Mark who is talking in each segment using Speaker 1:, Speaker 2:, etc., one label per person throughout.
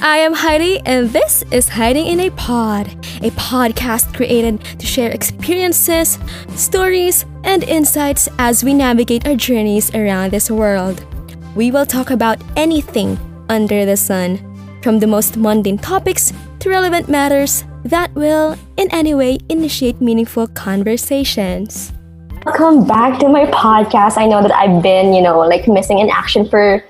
Speaker 1: I am Heidi, and this is Hiding in a Pod, a podcast created to share experiences, stories, and insights as we navigate our journeys around this world. We will talk about anything under the sun, from the most mundane topics to relevant matters that will, in any way, initiate meaningful conversations.
Speaker 2: Welcome back to my podcast. I know that I've been, you know, like missing in action for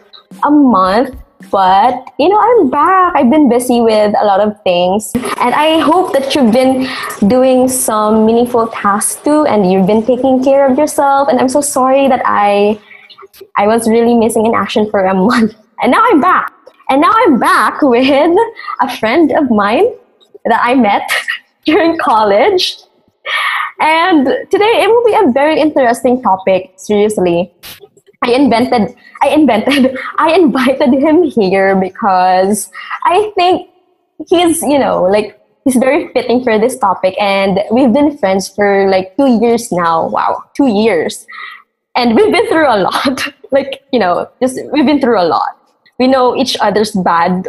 Speaker 2: a month, but you know, I'm back. I've been busy with a lot of things, and I hope that you've been doing some meaningful tasks too, and you've been taking care of yourself. And I'm so sorry that I, I was really missing in action for a month, and now I'm back. And now I'm back with a friend of mine that I met during college. And today it will be a very interesting topic, seriously. I invented I invented I invited him here because I think he's, you know, like he's very fitting for this topic and we've been friends for like 2 years now. Wow, 2 years. And we've been through a lot. like, you know, just we've been through a lot. We know each other's bad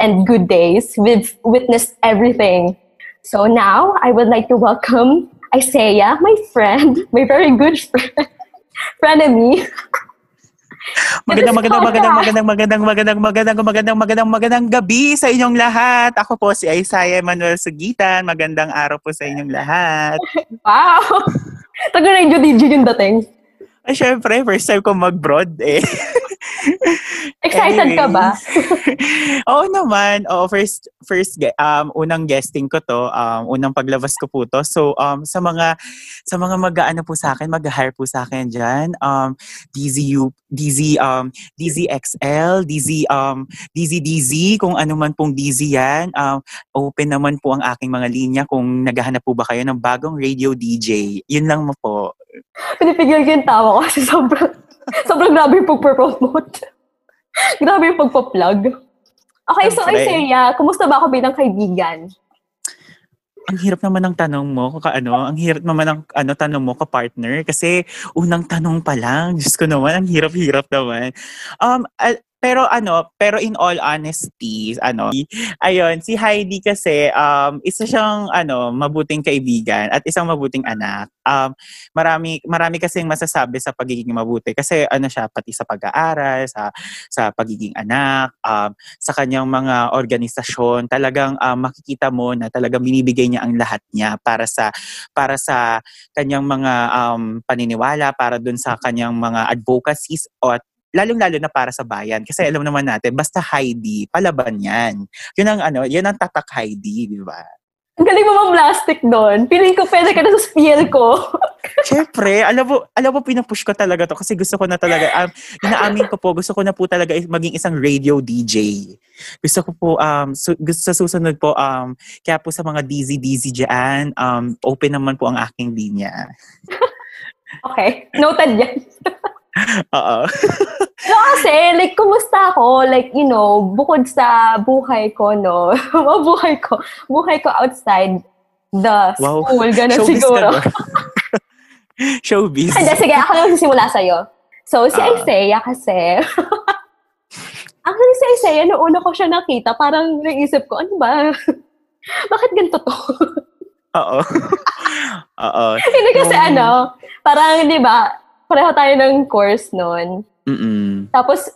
Speaker 2: and good days. We've witnessed everything. So now I would like to welcome Isaiah, my friend, my very good friend, friend of me.
Speaker 3: Magandang, magandang, magandang, magandang, magandang, magandang, magandang, magandang, magandang, magandang gabi sa inyong lahat. Ako po si Isaiah Manuel Sugitan. Magandang araw po sa inyong lahat.
Speaker 2: Wow! Taga-radio DJ yung dating.
Speaker 3: Ay, syempre, first time ko mag-broad eh.
Speaker 2: Excited ka ba?
Speaker 3: Oo naman. Oo, first first um unang guesting ko to, um unang paglabas ko po to. So um sa mga sa mga mag-aano po sa akin, mag-hire po sa akin diyan, um DZU DZ um DZXL, DZ um DZDZ kung ano man pong DZ yan. Um open naman po ang aking mga linya kung naghahanap po ba kayo ng bagong radio DJ. Yun lang mo po.
Speaker 2: Pinipigil ko yung tawa ko kasi sobrang sobrang grabe yung pag-promote. grabe yung pagpa-plug. Okay, so Isaiah, kumusta ba ako bilang kaibigan?
Speaker 3: Ang hirap naman ng tanong mo, ka ano, ang hirap naman ng ano tanong mo ka partner kasi unang tanong pa lang. Diyos ko naman, ang hirap-hirap naman. Um uh, pero ano, pero in all honesty, ano, ayun, si Heidi kasi um isa siyang ano, mabuting kaibigan at isang mabuting anak. Um marami marami kasing masasabi sa pagiging mabuti kasi ano siya pati sa pag-aaral, sa sa pagiging anak, um sa kanyang mga organisasyon, talagang um, makikita mo na talagang binibigay niya ang lahat niya para sa para sa kanyang mga um paniniwala, para dun sa kanyang mga advocacies at lalong-lalo na para sa bayan. Kasi alam naman natin, basta Heidi, palaban yan. Yun ang ano, yan ang tatak Heidi, di ba?
Speaker 2: Ang galing mo mga plastic doon. Piling ko pwede ka na sa spiel ko.
Speaker 3: Siyempre, alam mo, alam mo, pinapush ko talaga to kasi gusto ko na talaga, um, inaamin ko po, gusto ko na po talaga maging isang radio DJ. Gusto ko po, um, su- gusto sa susunod po, um, kaya po sa mga DZ-DZ dyan, um, open naman po ang aking linya.
Speaker 2: okay, noted yan.
Speaker 3: Oo.
Speaker 2: no, kasi, like, kumusta ako? Like, you know, bukod sa buhay ko, no? buhay ko, buhay ko outside the wow. school, gano'n siguro.
Speaker 3: Showbiz.
Speaker 2: Hindi, sige, ako lang sisimula sa'yo. So, si uh, Isaiah kasi, actually si Isaiah, noong una ko siya nakita, parang naisip ko, ano ba? Bakit ganito to?
Speaker 3: Oo. Oo.
Speaker 2: Hindi kasi um, ano, parang, di ba, pareho tayo ng course noon.
Speaker 3: Mm-mm.
Speaker 2: Tapos,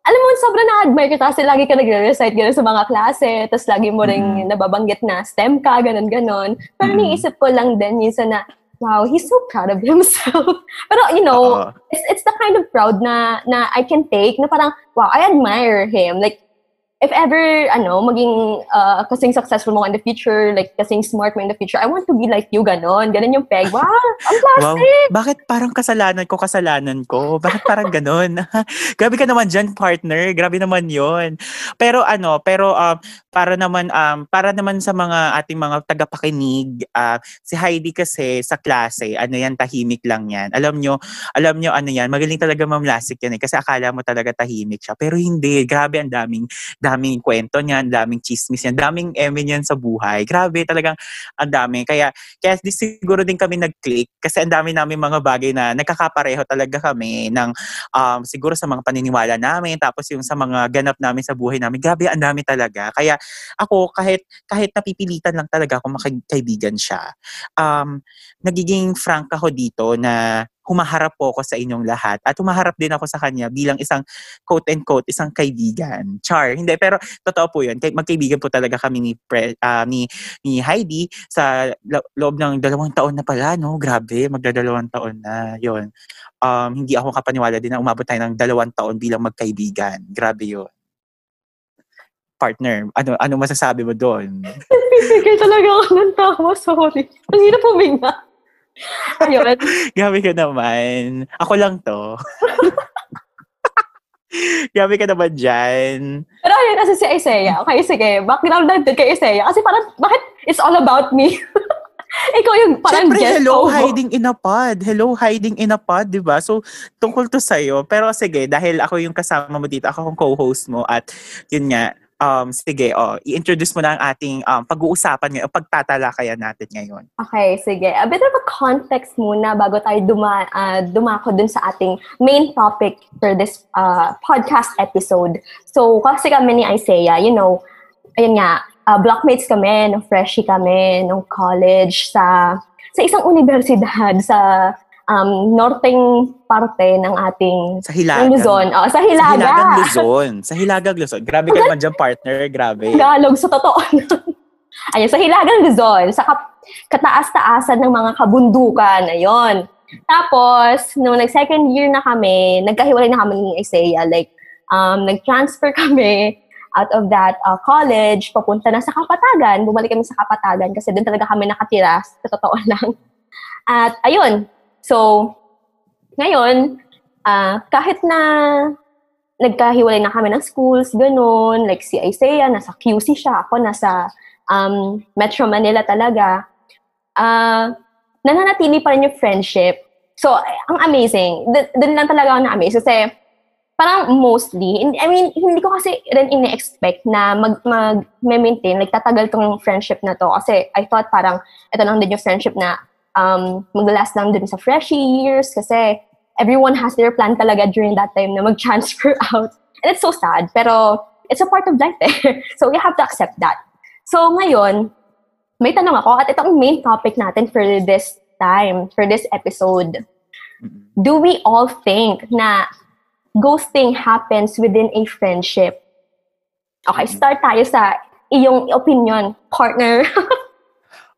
Speaker 2: alam mo, sobrang na-admire kita kasi lagi ka nagre-recite gano'n sa mga klase, tapos lagi mo rin mm-hmm. nababanggit na STEM ka, gano'n-gano'n. Pero mm-hmm. niisip ko lang din minsan na, wow, he's so proud of himself. Pero, you know, it's, it's the kind of proud na, na I can take, na parang, wow, I admire him. Like, if ever, ano, maging uh, kasing successful mo in the future, like kasing smart mo in the future, I want to be like you, ganon. Ganon yung peg. Wow, ang plastic! Wow.
Speaker 3: Bakit parang kasalanan ko, kasalanan ko? Bakit parang ganon? Grabe ka naman dyan, partner. Grabe naman yon Pero ano, pero um, para naman um, para naman sa mga ating mga tagapakinig, uh, si Heidi kasi sa klase, ano yan, tahimik lang yan. Alam nyo, alam nyo ano yan, magaling talaga mamlasik yan eh. Kasi akala mo talaga tahimik siya. Pero hindi, grabe ang daming daming kwento niyan, daming chismis yan, daming eme niyan sa buhay. Grabe, talagang ang dami. Kaya, kaya di siguro din kami nag-click kasi ang dami namin mga bagay na nagkakapareho talaga kami ng um, siguro sa mga paniniwala namin, tapos yung sa mga ganap namin sa buhay namin. Grabe, ang dami talaga. Kaya ako, kahit, kahit napipilitan lang talaga ako makikaibigan siya, um, nagiging frank ako dito na humaharap po ako sa inyong lahat at humaharap din ako sa kanya bilang isang quote and quote isang kaibigan. Char, hindi pero totoo po 'yun. Magkaibigan po talaga kami ni pre, uh, ni ni Heidi sa lo- loob ng dalawang taon na pala, no? Grabe, magdadalawang taon na 'yon. Um, hindi ako kapaniwala din na umabot tayo ng dalawang taon bilang magkaibigan. Grabe 'yon partner, ano ano masasabi mo doon?
Speaker 2: Bibigay talaga ako ng tawa, sorry. Ang hirap huminga. Ayun.
Speaker 3: Gabi ka naman. Ako lang to. Gabi ka naman dyan.
Speaker 2: Pero ayun kasi si Isaiah. Okay, sige. Background natin kay Isaiah. Kasi parang, bakit it's all about me? Ikaw yung parang
Speaker 3: Siyempre,
Speaker 2: guest
Speaker 3: hello,
Speaker 2: co-host.
Speaker 3: hiding in a pod. Hello, hiding in a pod, di ba? So, tungkol to sa'yo. Pero sige, dahil ako yung kasama mo dito, ako kung co-host mo at yun nga, um, sige, oh, i-introduce mo na ang ating um, pag-uusapan ngayon, pagtatalakayan natin ngayon.
Speaker 2: Okay, sige. A bit of a context muna bago tayo duma, uh, dumako dun sa ating main topic for this uh, podcast episode. So, kasi kami ni Isaiah, you know, ayun nga, uh, blockmates kami, nung freshie kami, nung college, sa sa isang universidad sa um, norteng parte ng ating
Speaker 3: Sa Hilagang.
Speaker 2: ng Luzon. Oh, sa
Speaker 3: Sa
Speaker 2: Hilaga.
Speaker 3: Hilagang Luzon. Sa Hilagang Luzon. Grabe ka naman dyan, partner. Grabe.
Speaker 2: Tagalog sa totoo. Ayun, sa Hilagang Luzon, sa kap- kataas-taasan ng mga kabundukan. Ayun. Tapos, nung nag-second year na kami, nagkahiwalay na kami ni Isaiah. Like, um, nag-transfer kami out of that uh, college, papunta na sa Kapatagan. Bumalik kami sa Kapatagan kasi doon talaga kami nakatira, sa totoo lang. At ayun, so, ngayon, ah, kahit na nagkahiwalay na kami ng schools, ganun, like si Isaiah, nasa QC siya, ako nasa um, Metro Manila talaga, ah, nananatili pa rin yung friendship. So, ang amazing. D- Doon lang talaga ako na-amaze. Kasi, parang mostly, I mean, hindi ko kasi rin ini-expect na mag, mag maintain like tatagal tong friendship na to. Kasi I thought parang, ito lang din yung friendship na um, mag-last lang din sa freshie years. Kasi everyone has their plan talaga during that time na mag-transfer out. And it's so sad, pero it's a part of life eh. So we have to accept that. So ngayon, may tanong ako at ito ang main topic natin for this time, for this episode. Do we all think na ghosting happens within a friendship? Okay, start tayo sa iyong opinion, partner.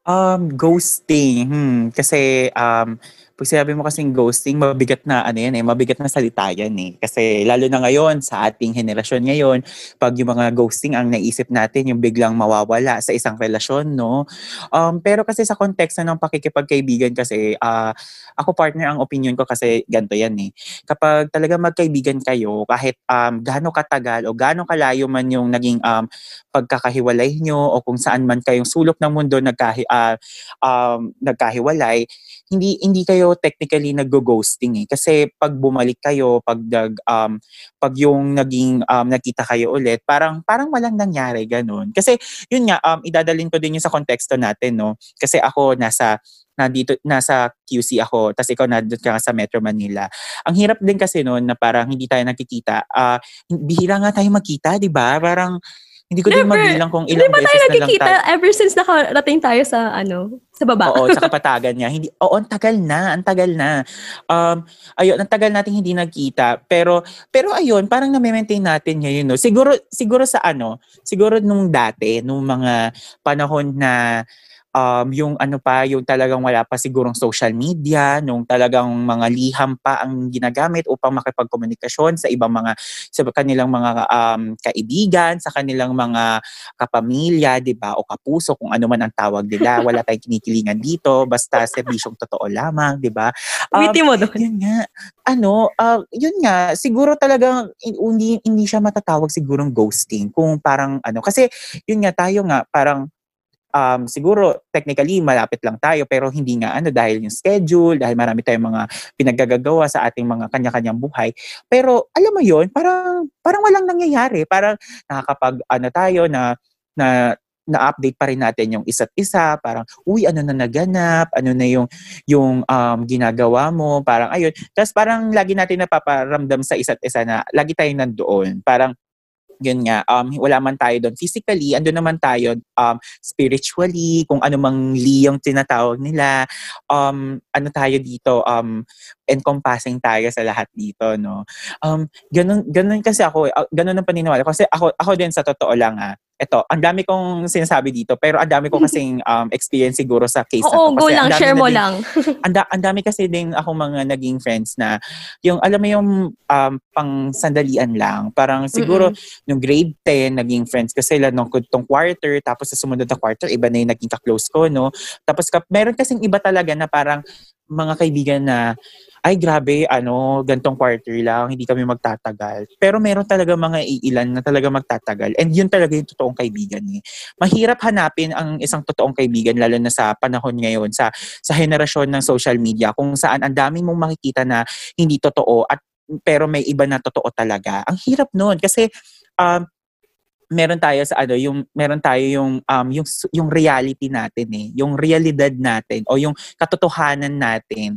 Speaker 3: Um, ghosting. Hmm. Kasi, um, pag sinabi mo kasing ghosting, mabigat na, ano yan eh, mabigat na salita yan eh. Kasi, lalo na ngayon, sa ating henerasyon ngayon, pag yung mga ghosting ang naisip natin, yung biglang mawawala sa isang relasyon, no? Um, pero kasi sa konteksto ng pakikipagkaibigan kasi, ah, ako partner, ang opinion ko kasi ganito yan eh. Kapag talaga magkaibigan kayo, kahit um, gaano katagal o gaano kalayo man yung naging um, pagkakahiwalay nyo o kung saan man kayong sulok ng mundo nagkahi, ah, um, nagkahiwalay, hindi hindi kayo technically nag-ghosting eh. Kasi pag bumalik kayo, pag nag, um, pag yung naging um, nakita kayo ulit, parang parang walang nangyari ganun. Kasi yun nga um, idadalin ko din yun sa konteksto natin no. Kasi ako nasa nandito nasa QC ako tapos ikaw nandun ka sa Metro Manila. Ang hirap din kasi noon na parang hindi tayo nakikita. Ah, bihira nga tayo magkita, 'di ba? Parang hindi ko din
Speaker 4: Never.
Speaker 3: mabilang kung
Speaker 4: Hindi
Speaker 3: ilang
Speaker 4: ba
Speaker 3: beses
Speaker 4: tayo
Speaker 3: na lang
Speaker 4: nagkikita
Speaker 3: tayo.
Speaker 4: ever since nakarating tayo sa, ano, sa baba?
Speaker 3: Oo, sa kapatagan niya. Hindi, oo, ang tagal na, ang tagal na. Um, ayun, ang tagal nating hindi nagkita. Pero, pero ayun, parang na-maintain natin ngayon, no? Siguro, siguro sa ano, siguro nung dati, nung mga panahon na um, yung ano pa, yung talagang wala pa sigurong social media, nung talagang mga liham pa ang ginagamit upang makipagkomunikasyon sa ibang mga, sa kanilang mga um, kaibigan, sa kanilang mga kapamilya, di ba, o kapuso, kung ano man ang tawag nila. Wala tayong kinikilingan dito, basta serbisyong totoo lamang, di ba? Um,
Speaker 4: Witty mo doon.
Speaker 3: yun nga, ano, ah, yun nga, siguro talagang in- hindi, hindi siya matatawag sigurong ghosting kung parang ano, kasi yun nga tayo nga, parang um, siguro technically malapit lang tayo pero hindi nga ano dahil yung schedule, dahil marami tayong mga pinaggagawa sa ating mga kanya-kanyang buhay. Pero alam mo yon parang parang walang nangyayari. Parang nakakapag ano tayo na na na-update pa rin natin yung isa't isa, parang, uy, ano na naganap, ano na yung, yung um, ginagawa mo, parang ayun. Tapos parang lagi natin napaparamdam sa isa't isa na lagi tayong nandoon. Parang, yun nga, um, wala man tayo doon physically, ando naman tayo um, spiritually, kung ano mang li yung tinatawag nila, um, ano tayo dito, um, encompassing tayo sa lahat dito, no? Um, ganun, ganun kasi ako, uh, ganun ang paniniwala. Kasi ako, ako din sa totoo lang, ah, ito, ang dami kong sinasabi dito, pero ang dami ko kasing um, experience siguro sa case
Speaker 2: Oo,
Speaker 3: na to.
Speaker 2: go
Speaker 3: Kasi
Speaker 2: lang, share mo
Speaker 3: din-
Speaker 2: lang.
Speaker 3: ang, da- ang dami kasi din ako mga naging friends na yung alam mo yung um, pang sandalian lang. Parang siguro nung grade 10 naging friends ko sila nung tong quarter tapos sa sumunod na quarter iba na yung naging ka-close ko no. Tapos ka, meron kasing iba talaga na parang mga kaibigan na ay grabe, ano, gantong quarter lang, hindi kami magtatagal. Pero meron talaga mga iilan na talaga magtatagal. And yun talaga yung totoong kaibigan eh. Mahirap hanapin ang isang totoong kaibigan lalo na sa panahon ngayon, sa sa henerasyon ng social media kung saan ang daming mong makikita na hindi totoo at pero may iba na totoo talaga. Ang hirap noon kasi um, meron tayo sa ano yung meron tayo yung um yung yung reality natin eh yung realidad natin o yung katotohanan natin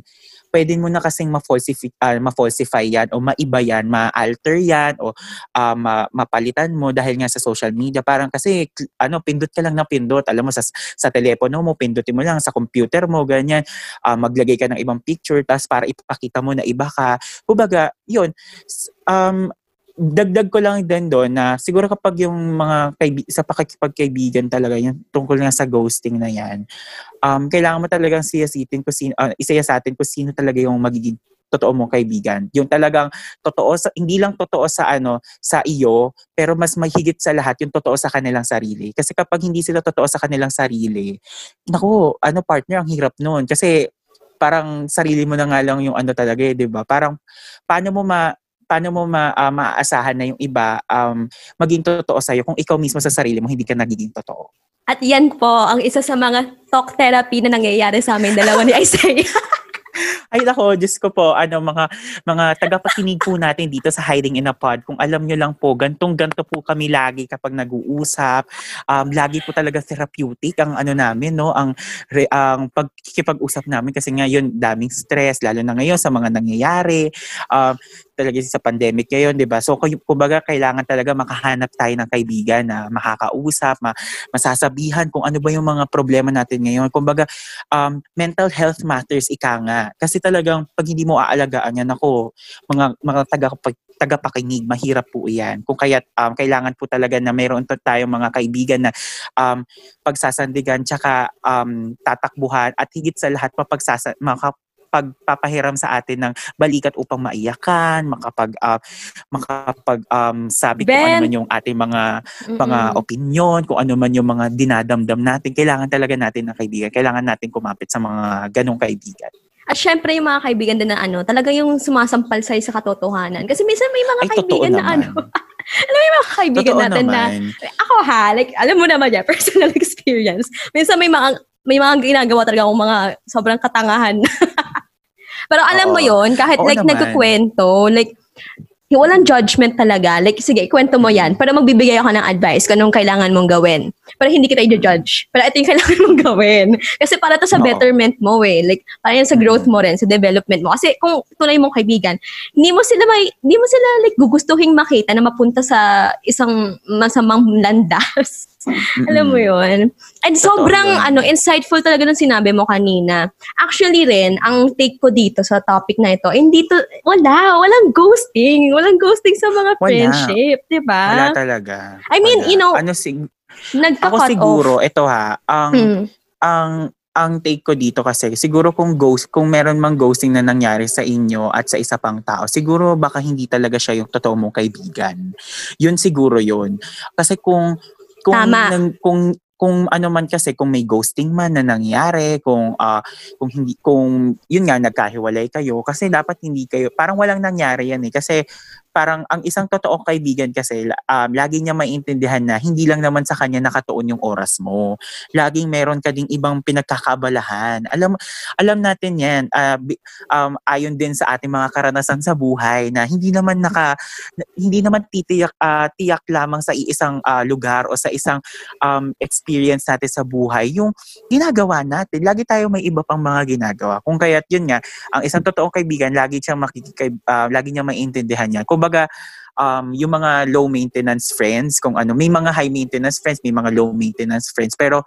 Speaker 3: pwede mo na kasing ma-falsify, uh, ma-falsify yan o maiba yan, ma-alter yan o uh, ma- mapalitan mo dahil nga sa social media. Parang kasi ano, pindot ka lang ng pindot. Alam mo, sa, sa telepono mo, pindutin mo lang, sa computer mo, ganyan. Uh, maglagay ka ng ibang picture, tapos para ipakita mo na iba ka. Kumbaga, yun, um, dagdag ko lang din doon na siguro kapag yung mga kaibi- sa pakikipagkaibigan talaga yung tungkol nga sa ghosting na yan um, kailangan mo talagang siyasitin kung sino, uh, isaya sa atin kung sino talaga yung magiging totoo mong kaibigan. Yung talagang totoo sa hindi lang totoo sa ano sa iyo, pero mas mahigit sa lahat yung totoo sa kanilang sarili. Kasi kapag hindi sila totoo sa kanilang sarili, nako, ano partner ang hirap noon kasi parang sarili mo na nga lang yung ano talaga, eh, 'di ba? Parang paano mo ma paano mo ma, uh, maaasahan na yung iba um, maging totoo sa'yo kung ikaw mismo sa sarili mo hindi ka nagiging totoo.
Speaker 2: At yan po ang isa sa mga talk therapy na nangyayari sa amin dalawa ni Isaiah.
Speaker 3: Ay nako, Diyos ko po, ano mga mga tagapakinig po natin dito sa Hiding in a Pod. Kung alam nyo lang po, gantong ganto po kami lagi kapag nag-uusap. Um, lagi po talaga therapeutic ang ano namin, no, ang re, ang pagkikipag-usap namin kasi ngayon daming stress lalo na ngayon sa mga nangyayari. Um, talaga sa pandemic ngayon, 'di ba? So kumbaga kailangan talaga makahanap tayo ng kaibigan na makakausap, ma- masasabihan kung ano ba yung mga problema natin ngayon. Kumbaga um, mental health matters ika nga. Kasi talagang pag hindi mo aalagaan yan ako, mga mga taga tagapakinig, mahirap po iyan. Kung kaya um, kailangan po talaga na mayroon tayong mga kaibigan na um, pagsasandigan tsaka um, tatakbuhan at higit sa lahat mapagsasa, maka, pagpapahiram sa atin ng balikat upang maiyakan, makapag uh, makapag um, sabi ben. kung ano man yung ating mga Mm-mm. mga opinion, kung ano man yung mga dinadamdam natin, kailangan talaga natin ng kaibigan. Kailangan natin kumapit sa mga ganong kaibigan.
Speaker 2: At syempre yung mga kaibigan din na ano, talaga yung sumasampal sa'yo sa katotohanan. Kasi minsan may mga Ay, kaibigan na ano, alam mo yung mga kaibigan totoo natin naman. na, ako ha, like, alam mo naman yan, personal experience. Minsan may mga, may mga ginagawa talaga akong mga sobrang katangahan. Pero alam Oo. mo yon kahit Oo like naman. nagkukwento, like, walang judgment talaga. Like, sige, kwento mo yan. Para magbibigay ako ng advice kung anong kailangan mong gawin. Pero hindi kita i-judge. Pero ito yung kailangan mong gawin. Kasi para to sa no. betterment mo eh. Like, para yan sa growth mo rin, sa development mo. Kasi kung tunay mong kaibigan, hindi mo sila may, hindi mo sila like gugustuhin makita na mapunta sa isang masamang landas. Alam mo yun? And sobrang ano, insightful talaga ng sinabi mo kanina. Actually rin, ang take ko dito sa topic na ito, hindi to, wala, walang ghosting. Walang ghosting sa mga wala. friendship, di ba?
Speaker 3: Wala talaga.
Speaker 2: I mean,
Speaker 3: wala.
Speaker 2: you know,
Speaker 3: ano, sig- ako siguro, off. ito ha, ang, hmm. ang, ang take ko dito kasi siguro kung ghost kung meron mang ghosting na nangyari sa inyo at sa isa pang tao siguro baka hindi talaga siya yung totoo mong kaibigan yun siguro yun kasi kung kung
Speaker 2: Tama.
Speaker 3: Nang, kung kung ano man kasi kung may ghosting man na nangyari, kung uh, kung hindi kung yun nga nagkahiwalay kayo kasi dapat hindi kayo parang walang nangyari yan eh kasi parang ang isang totoong kaibigan kasi um, lagi niya maintindihan na hindi lang naman sa kanya nakatuon yung oras mo. Laging meron ka ding ibang pinagkakabalahan. Alam alam natin 'yan. Uh, um, ayon din sa ating mga karanasan sa buhay na hindi naman naka hindi naman titiyak uh, tiyak lamang sa iisang uh, lugar o sa isang um, experience natin sa buhay yung ginagawa natin. Lagi tayo may iba pang mga ginagawa. Kung kaya't yun nga, ang isang totoong kaibigan lagi siyang makikikay uh, lagi niya maintindihan yan. Kumbaga, um, yung mga low maintenance friends, kung ano, may mga high maintenance friends, may mga low maintenance friends. Pero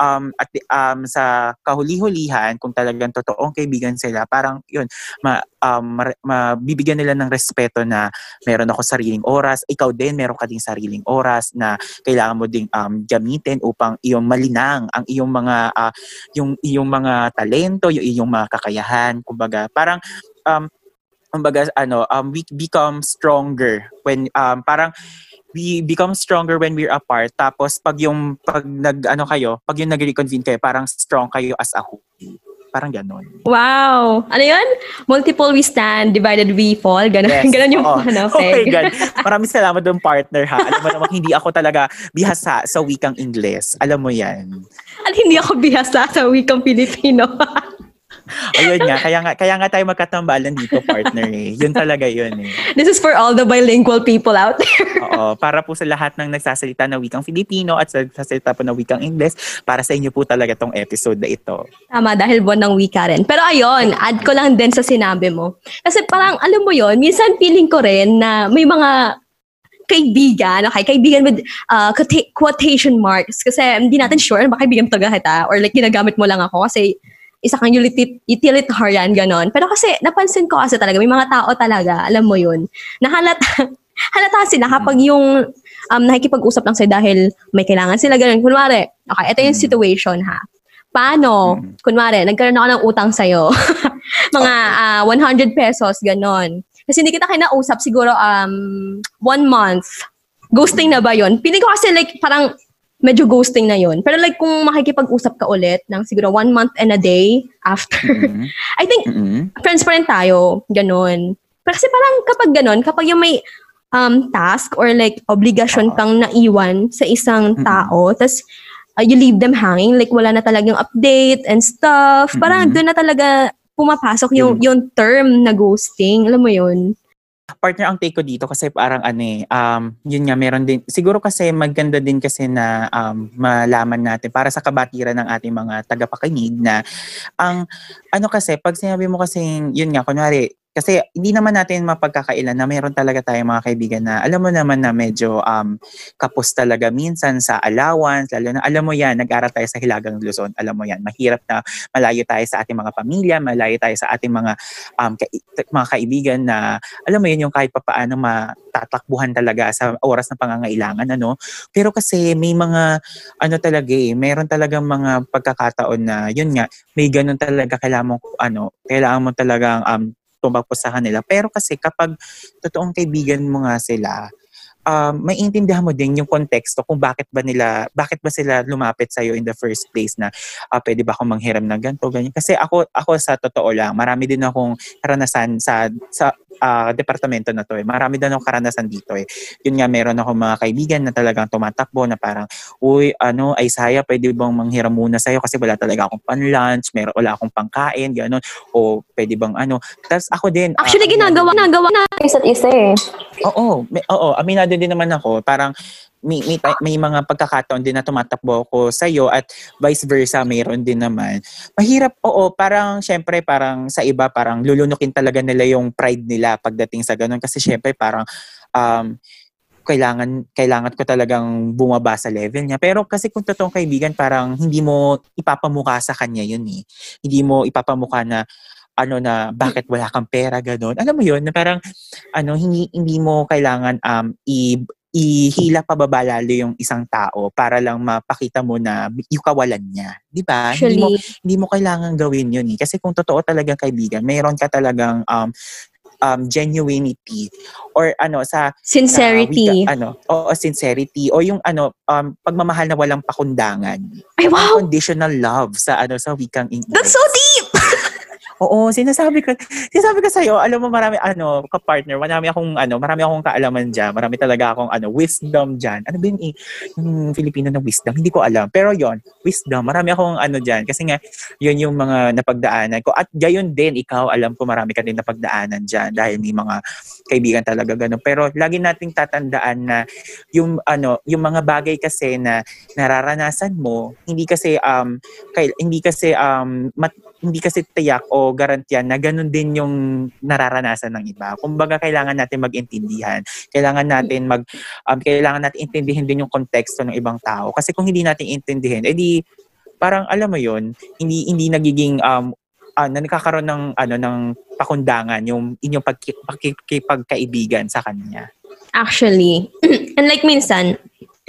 Speaker 3: um, at, um, sa kahuli-hulihan, kung talagang totoong kaibigan sila, parang yun, ma, um, mabibigyan nila ng respeto na meron ako sariling oras, ikaw din meron ka ding sariling oras na kailangan mo ding um, gamitin upang iyong malinang ang iyong mga uh, yung iyong mga talento, yung iyong mga kakayahan, kumbaga parang um, kumbaga ano um we become stronger when um parang we become stronger when we're apart tapos pag yung pag nag ano kayo pag yung nag-reconvene kayo parang strong kayo as a whole parang ganon.
Speaker 2: Wow! Ano yun? Multiple we stand, divided we fall. Ganon, yes. ganon yung oh. ano,
Speaker 3: Oh my God. Maraming salamat doon, partner, ha? Alam mo naman, hindi ako talaga bihasa sa wikang Ingles. Alam mo yan.
Speaker 2: At hindi ako bihasa sa wikang Filipino.
Speaker 3: Ayun nga, kaya nga, kaya nga tayo magkatambalan dito, partner eh. Yun talaga yun eh.
Speaker 2: This is for all the bilingual people out there.
Speaker 3: Oo, para po sa lahat ng nagsasalita ng wikang Filipino at nagsasalita po ng wikang English, para sa inyo po talaga tong episode na ito.
Speaker 2: Tama, dahil buwan ng wika rin. Pero ayun, add ko lang din sa sinabi mo. Kasi parang, alam mo yon minsan feeling ko rin na may mga kaibigan, okay, kaibigan with uh, quotation marks. Kasi hindi natin sure, baka kaibigan talaga kita or like ginagamit mo lang ako kasi isa kang utilitarian, ganon. Pero kasi, napansin ko kasi talaga, may mga tao talaga, alam mo yun, nahalata, halata sila kapag yung um, nakikipag-usap lang sila dahil may kailangan sila, ganon. Kunwari, okay, ito yung mm. situation ha. Paano, mm. kunwari, nagkaroon ako ng utang sa'yo, mga uh, 100 pesos, ganon. Kasi hindi kita kinausap siguro um, one month. Ghosting na ba yon Piling ko kasi like, parang medyo ghosting na yun. Pero like kung makikipag-usap ka ulit ng siguro one month and a day after, mm-hmm. I think mm-hmm. transparent tayo, ganun. Pero kasi parang kapag ganun, kapag yung may um, task or like obligasyon kang naiwan sa isang tao, mm-hmm. tas uh, you leave them hanging, like wala na talagang update and stuff, mm-hmm. parang doon na talaga pumapasok yung, yung term na ghosting. Alam mo yun?
Speaker 3: Partner ang take ko dito kasi parang ano eh, um, yun nga, meron din, siguro kasi maganda din kasi na um, malaman natin para sa kabatiran ng ating mga tagapakinig na ang ano kasi, pag sinabi mo kasi, yun nga, kunwari, kasi hindi naman natin mapagkakailan na mayroon talaga tayong mga kaibigan na alam mo naman na medyo um, kapos talaga minsan sa allowance, lalo na alam mo yan, nag-aral tayo sa Hilagang Luzon, alam mo yan, mahirap na malayo tayo sa ating mga pamilya, malayo tayo sa ating mga um, ka- mga kaibigan na alam mo yun yung kahit papaano matatakbuhan talaga sa oras ng pangangailangan ano? Pero kasi may mga ano talaga eh meron talagang mga pagkakataon na yun nga may ganun talaga kailangan mo ano kailangan mo talagang um, tumakbo sa kanila. Pero kasi kapag totoong kaibigan mo nga sila, um, may intindihan mo din yung konteksto kung bakit ba nila, bakit ba sila lumapit sa'yo in the first place na uh, pwede ba akong manghiram ng ganito, ganyan. Kasi ako, ako sa totoo lang, marami din akong karanasan sa, sa uh, departamento na to eh. Marami din akong karanasan dito eh. Yun nga, meron ako mga kaibigan na talagang tumatakbo na parang, uy, ano, ay saya, pwede bang manghiram muna sa'yo kasi wala talaga akong pan-lunch, meron, wala akong pangkain, gano'n. O pwede bang ano. Tapos ako din.
Speaker 2: Actually, uh, ginagawa, ginagawa na isa't isa eh.
Speaker 3: Oo, may, oo, aminado din naman ako. Parang may, may, may mga pagkakataon din na tumatakbo ako sa iyo at vice versa mayroon din naman. Mahirap, oo, parang syempre parang sa iba parang lulunukin talaga nila yung pride nila pagdating sa ganun kasi syempre parang um, kailangan kailangan ko talagang bumaba sa level niya. Pero kasi kung totoong kaibigan, parang hindi mo ipapamukha sa kanya yun eh. Hindi mo ipapamukha na ano na bakit wala kang pera ganun. Alam mo 'yun, na parang ano hindi hindi mo kailangan um i ihila pababa lalo yung isang tao para lang mapakita mo na yung kawalan niya. Di ba? Hindi mo, hindi mo kailangan gawin yun eh. Kasi kung totoo talagang kaibigan, mayroon ka talagang um, um, genuinity or ano sa
Speaker 2: Sincerity.
Speaker 3: sa wika- ano o sincerity o yung ano um, pagmamahal na walang pakundangan
Speaker 2: Ay, wow!
Speaker 3: unconditional love sa ano sa wikang English
Speaker 2: That's so deep!
Speaker 3: Oo, sinasabi ko, sinasabi ko sa'yo, alam mo marami, ano, ka-partner, marami akong, ano, marami akong kaalaman dyan, marami talaga akong, ano, wisdom dyan. Ano ba yung, i- yung Filipino na wisdom? Hindi ko alam. Pero yon wisdom, marami akong, ano dyan, kasi nga, yun yung mga napagdaanan ko. At gayon din, ikaw, alam ko, marami ka din napagdaanan dyan, dahil may mga kaibigan talaga ganun. Pero lagi nating tatandaan na yung, ano, yung mga bagay kasi na nararanasan mo, hindi kasi, um, kay, hindi kasi, um, mat, hindi kasi tiyak o garantiyan na ganun din yung nararanasan ng iba. Kumbaga kailangan natin mag-intindihan. Kailangan natin mag um, kailangan natin intindihin din yung konteksto ng ibang tao kasi kung hindi natin intindihin, edi parang alam mo yon, hindi hindi nagiging um ah, na nagkakaroon ng ano ng pakundangan yung inyong pagki, pagkikipagkaibigan sa kanya.
Speaker 2: Actually. And like minsan,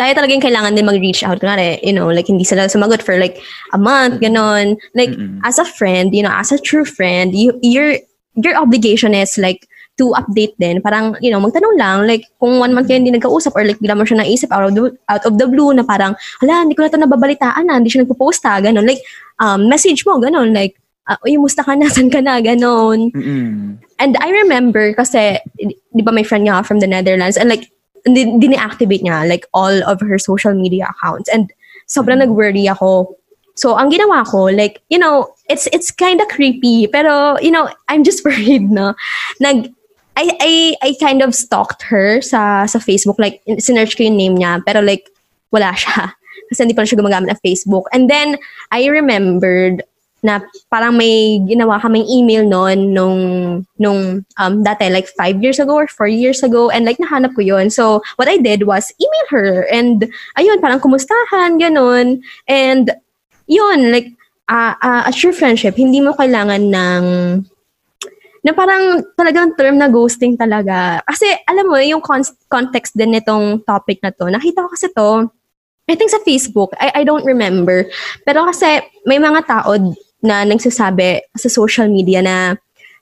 Speaker 2: tayo talagang kailangan din mag-reach out. Kunwari, you know, like hindi sila sumagot for like a month, ganon. Like,
Speaker 3: Mm-mm.
Speaker 2: as a friend, you know, as a true friend, you, your, your obligation is like, to update din. Parang, you know, magtanong lang, like, kung one month kayo hindi nagkausap or like, bigla mo siya naisip out of the, out of the blue na parang, hala, hindi ko na ito nababalitaan na, hindi siya nagpo-posta, ganon. Like, um, message mo, ganon. Like, uh, uy, musta ka na, saan ka na, ganon.
Speaker 3: Mm-mm.
Speaker 2: And I remember kasi, di ba may friend niya from the Netherlands and like, di- dini-activate niya like all of her social media accounts. And sobrang
Speaker 3: Mm.
Speaker 2: nag-worry ako. So, ang ginawa ko, like, you know, it's it's kind of creepy, pero, you know, I'm just worried, no? Nag, I, I, I kind of stalked her sa, sa Facebook. Like, sinerch ko yung name niya, pero like, wala siya. Kasi hindi pa rin siya gumagamit ng Facebook. And then, I remembered na parang may ginawa kaming email noon nung nung um dati like five years ago or four years ago and like nahanap ko yun. So what I did was email her and ayun parang kumustahan ganun and yun like uh, uh, a true friendship hindi mo kailangan ng na parang talagang term na ghosting talaga. Kasi alam mo, yung con- context din nitong topic na to, nakita ko kasi to, I think sa Facebook, I, I don't remember. Pero kasi may mga tao na nagsasabi sa social media na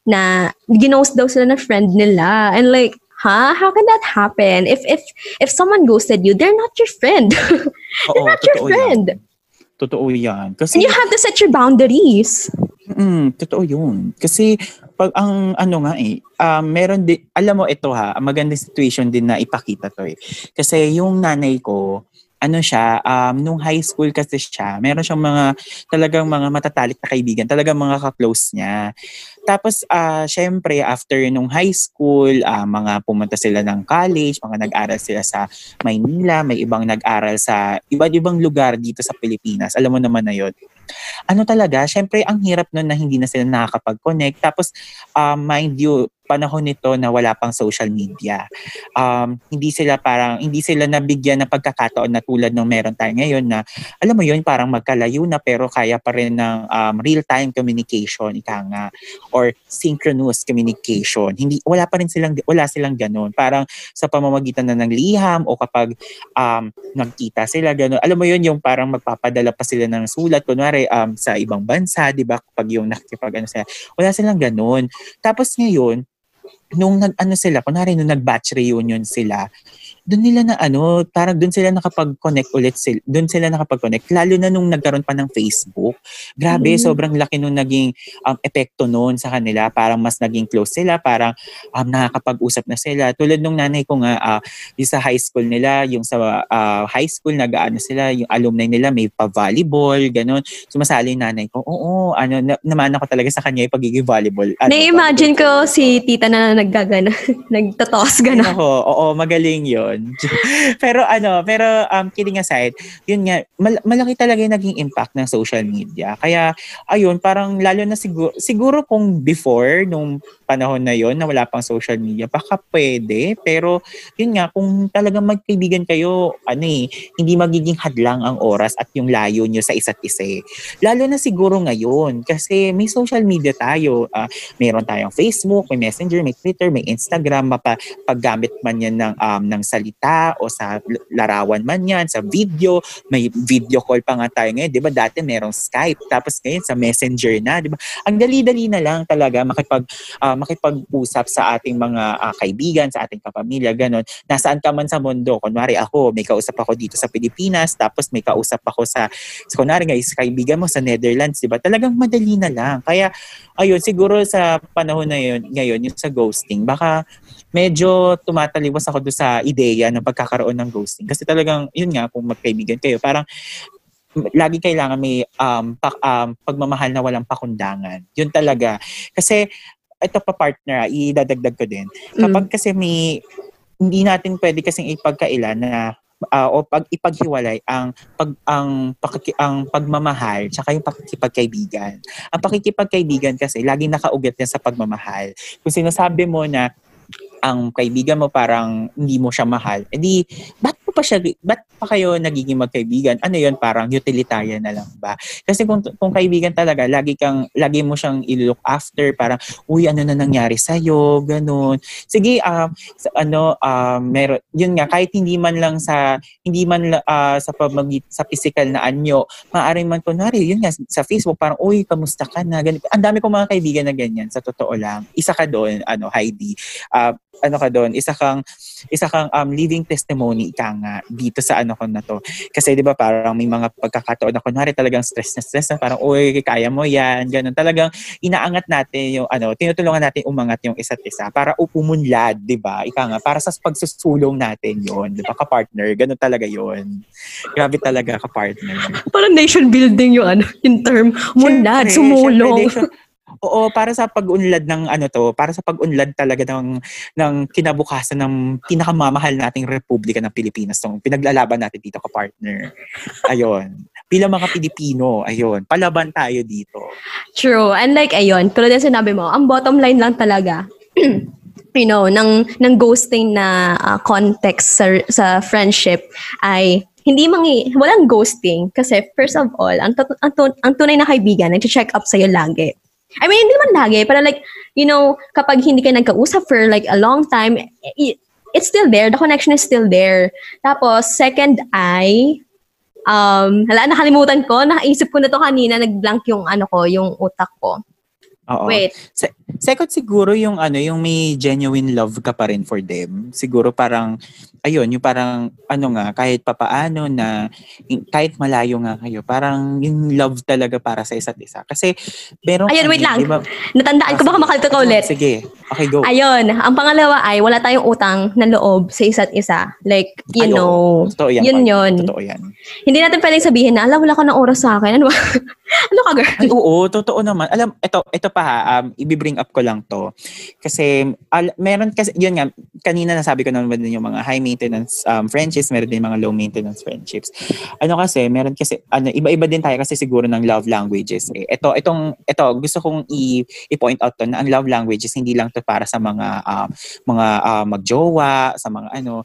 Speaker 2: na ginost daw sila ng friend nila. And like, huh? How can that happen? If if if someone ghosted you, they're not your friend. they're
Speaker 3: Oo,
Speaker 2: not your friend.
Speaker 3: Yan. Totoo yan. Kasi
Speaker 2: And you have to set your boundaries.
Speaker 3: Mm, totoo yun. Kasi pag ang ano nga eh, um, meron din, alam mo ito ha, ang magandang situation din na ipakita to eh. Kasi yung nanay ko, ano siya, um, nung high school kasi siya, meron siyang mga, talagang mga matatalik na kaibigan, talagang mga ka-close niya. Tapos, ah syempre, after nung high school, ah, mga pumunta sila ng college, mga nag-aral sila sa Maynila, may ibang nag-aral sa iba't ibang lugar dito sa Pilipinas. Alam mo naman na yun ano talaga, syempre ang hirap nun na hindi na sila nakakapag-connect. Tapos, um, mind you, panahon nito na wala pang social media. Um, hindi sila parang, hindi sila nabigyan ng pagkakataon na tulad ng meron tayo ngayon na, alam mo yun, parang magkalayo na pero kaya pa rin ng um, real-time communication, ika nga, or synchronous communication. Hindi, wala pa rin silang, wala silang ganun. Parang sa pamamagitan na ng liham o kapag um, nagkita sila, ganun. Alam mo yun, yung parang magpapadala pa sila ng sulat, kunwari um, sa ibang bansa, di ba? Kapag yung nakikipag ano sila, wala silang ganun. Tapos ngayon, nung nag ano sila, kunwari nung nag-batch reunion sila, doon nila na ano, parang doon sila nakapag-connect ulit sila, doon sila nakapag-connect, lalo na nung nagkaroon pa ng Facebook. Grabe,
Speaker 2: Mm.
Speaker 3: sobrang laki nung naging um, epekto noon sa kanila, parang mas naging close sila, parang um, nakakapag-usap na sila. Tulad nung nanay ko nga, ah, yung sa high school nila, yung sa ah, high school, nag-ano sila, yung alumni nila, may pa-volleyball, ganun. Sumasali yung nanay ko, oo, ano, na, naman ako talaga sa kanya yung pagiging volleyball. Ano,
Speaker 2: Na-imagine ko si tita na naggagana, nagtatos gana.
Speaker 3: Ako, oo, magaling yon pero ano, pero um, kidding aside, yun nga, mal- malaki talaga yung naging impact ng social media. Kaya, ayun, parang lalo na siguro, siguro kung before, nung panahon na yon na wala pang social media, baka pwede. Pero, yun nga, kung talagang magkaibigan kayo, ano eh, hindi magiging hadlang ang oras at yung layo nyo sa isa't isa eh. Lalo na siguro ngayon, kasi may social media tayo. ah, meron tayong Facebook, may Messenger, may Twitter, may Instagram, mapa, paggamit man yan ng, um, ng salita o sa larawan man yan, sa video, may video call pa nga tayo ngayon, di ba? Dati merong Skype, tapos ngayon sa Messenger na, di ba? Ang dali-dali na lang talaga makipag, uh, makipag-usap sa ating mga uh, kaibigan, sa ating kapamilya, ganun. Nasaan ka man sa mundo, kunwari ako, may kausap ako dito sa Pilipinas, tapos may kausap ako sa, sa kunwari nga, sa kaibigan mo sa Netherlands, di ba? Talagang madali na lang. Kaya, ayun, siguro sa panahon na yun, ngayon, yung sa ghosting, baka medyo tumataliwas ako doon sa ideya ng pagkakaroon ng ghosting. Kasi talagang, yun nga, kung magkaibigan kayo, parang lagi kailangan may um, pa, um, pagmamahal na walang pakundangan. Yun talaga. Kasi, ito pa partner, idadagdag ko din. Kapag mm. kasi may, hindi natin pwede kasing ipagkailan na uh, o pag ipaghiwalay ang pag ang pakiki, ang pagmamahal tsaka yung pakikipagkaibigan. Ang pakikipagkaibigan kasi laging nakaugat yan sa pagmamahal. Kung sinasabi mo na ang kaibigan mo parang hindi mo siya mahal, edi ba't mo pa siya, ba't pa kayo nagiging magkaibigan? Ano yon parang utilitarian na lang ba? Kasi kung, kung kaibigan talaga, lagi kang, lagi mo siyang i-look after, parang, uy, ano na nangyari sa'yo, ganun. Sige, um, ano, um, meron, yun nga, kahit hindi man lang sa, hindi man uh, sa pamagit, sa physical na anyo, maaaring man kunwari, yun nga, sa Facebook, parang, uy, kamusta ka na? Ganun. Ang dami kong mga kaibigan na ganyan, sa totoo lang. Isa ka doon, ano, Heidi. Uh, ano ka doon, isa kang isa kang um, living testimony ika nga dito sa ano ko na to. Kasi 'di ba parang may mga pagkakataon na kunwari talagang stress na stress na parang oy kaya mo yan, ganun. Talagang inaangat natin yung ano, tinutulungan natin umangat yung isa't isa para upumunlad, 'di ba? Ika nga para sa pagsusulong natin 'yon, 'di ba? Ka-partner, ganun talaga 'yon. Grabe talaga ka-partner.
Speaker 2: Parang nation building yung ano, yung term, munlad, sumulong. Syempre,
Speaker 3: Oo, para sa pag-unlad ng ano to, para sa pag-unlad talaga ng ng kinabukasan ng pinakamamahal nating Republika ng Pilipinas, tong pinaglalaban natin dito ka partner. Ayun. Bilang mga Pilipino, ayun, palaban tayo dito.
Speaker 2: True. And like ayun, tulad ng sinabi mo, ang bottom line lang talaga you know, ng ng ghosting na uh, context sa sa friendship ay hindi mangi walang ghosting kasi first of all, ang, ang, ang tunay na kaibigan nag-check up sa iyo lagi. I mean, hindi naman lagi, pero like, you know, kapag hindi ka nagkausap for like a long time, it, it's still there. The connection is still there. Tapos, second ay, um, hala, nakalimutan ko. Nakaisip ko na to kanina, nag-blank yung ano ko, yung utak ko.
Speaker 3: Oo. Wait. Se- second siguro yung ano, yung may genuine love ka pa rin for them. Siguro parang ayun, yung parang ano nga kahit papaano na kahit malayo nga kayo, parang yung love talaga para sa isa't isa. Kasi meron
Speaker 2: Ayun, wait lang. Diba, Natandaan ko baka makalito ka ulit.
Speaker 3: Sige. Okay, go.
Speaker 2: Ayun, ang pangalawa ay wala tayong utang na loob sa isa't isa. Like, you Ay, know,
Speaker 3: totoo yan.
Speaker 2: Yun yun.
Speaker 3: Totoo yan.
Speaker 2: Hindi natin pwedeng sabihin na, alam, wala ka ng oras sa akin. Ano ano ka, girl?
Speaker 3: Ay, oo, totoo naman. Alam, ito, ito pa ha, um, i-bring up ko lang to. Kasi, al- meron kasi, yun nga, kanina nasabi ko naman din yung mga high maintenance um, friendships, meron din mga low maintenance friendships. Ano kasi, meron kasi, ano, iba-iba din tayo kasi siguro ng love languages. Eh. Ito, itong, ito, gusto kong i- i-point out to na ang love languages, hindi lang to para sa mga, uh, mga uh, magjowa, sa mga ano,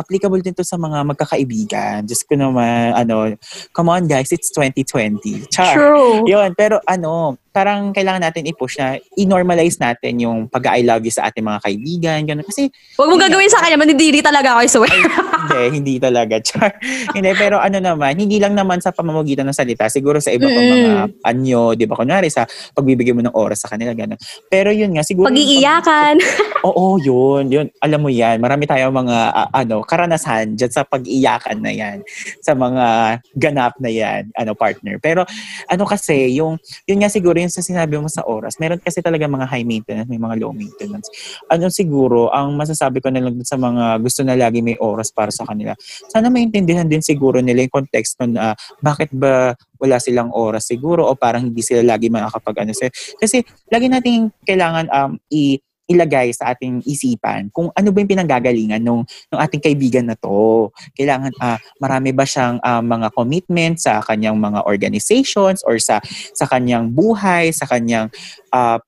Speaker 3: applicable din to sa mga magkakaibigan. Just ko naman, ano, come on guys, it's 2020. Char.
Speaker 2: True.
Speaker 3: Yun, pero ano, parang kailangan natin i-push na i-normalize natin yung pag-I love you sa ating mga kaibigan, ganun. Kasi,
Speaker 2: Huwag mo gagawin sa kanya, mandidiri talaga ako, I swear.
Speaker 3: hindi, hindi talaga, char. hindi, pero ano naman, hindi lang naman sa pamamagitan ng salita, siguro sa iba pang mm. mga anyo, di ba, kunwari sa pagbibigay mo ng oras sa kanila, ganun. Pero yun nga, siguro...
Speaker 2: Pag-iiyakan.
Speaker 3: Pag, oo, yun, yun. Alam mo yan, marami tayong mga, uh, ano, karanasan dyan sa pag-iyakan na yan, sa mga ganap na yan, ano, partner. Pero, ano kasi, yung, yun nga siguro, yung sa sinabi mo sa oras, meron kasi talaga mga high maintenance, may mga low maintenance. Ano siguro, ang masasabi ko na lang sa mga gusto na lagi may oras para sa kanila, sana maintindihan din siguro nila yung konteksto na bakit ba wala silang oras siguro o parang hindi sila lagi makakapag ano. Kasi lagi nating kailangan um, i ilagay sa ating isipan kung ano ba yung pinanggagalingan ng, ng ating kaibigan na to. Kailangan, uh, marami ba siyang uh, mga commitment sa kanyang mga organizations or sa sa kanyang buhay, sa kanyang uh,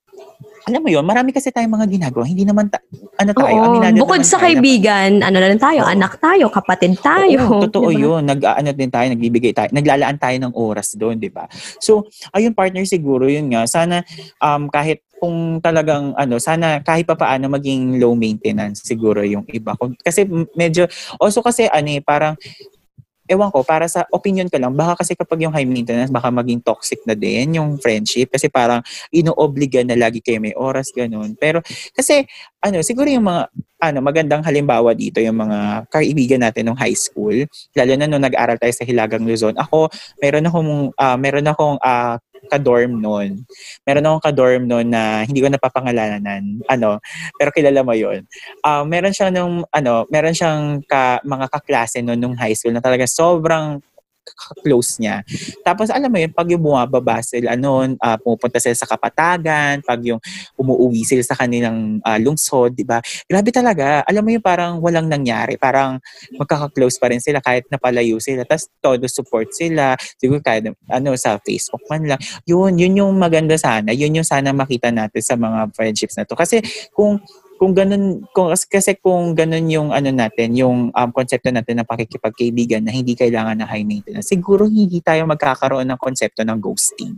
Speaker 3: alam mo yon marami kasi tayong mga ginagawa. Hindi naman, ta- ano tayo,
Speaker 2: Oo, bukod sa kaibigan, na, ano na rin tayo, Oo. anak tayo, kapatid tayo.
Speaker 3: Oo, totoo diba? yun. Nag, ano din tayo, nagbibigay tayo, naglalaan tayo ng oras doon, di ba? So, ayun partner siguro, yun nga, sana um, kahit kung talagang ano, sana kahit pa paano maging low maintenance siguro yung iba. Kasi medyo, also kasi ano eh, parang ewan ko, para sa opinion ko lang, baka kasi kapag yung high maintenance, baka maging toxic na din yung friendship kasi parang inoobliga na lagi kayo may oras, ganun. Pero kasi, ano, siguro yung mga, ano, magandang halimbawa dito yung mga kaibigan natin nung high school, lalo na nung nag-aral tayo sa Hilagang Luzon. Ako, meron akong, uh, meron akong uh, ka-dorm noon. Meron akong ka-dorm noon na hindi ko napapangalanan, ano, pero kilala mo 'yon. Uh, meron siyang nung ano, meron siyang ka, mga kaklase noon nung high school na talaga sobrang close niya. Tapos alam mo yun, pag yung bumababa sila noon, uh, pumupunta sila sa kapatagan, pag yung umuwi sila sa kanilang uh, lungsod, di ba? Grabe talaga. Alam mo yung parang walang nangyari. Parang magkaka-close pa rin sila kahit napalayo sila. Tapos todo support sila. Siguro kahit ano, sa Facebook man lang. Yun, yun yung maganda sana. Yun yung sana makita natin sa mga friendships na to. Kasi kung kung ganun kung kasi kung ganun yung ano natin yung um, konsepto natin ng pakikipagkaibigan na hindi kailangan ng high maintenance siguro hindi tayo magkakaroon ng konsepto ng ghosting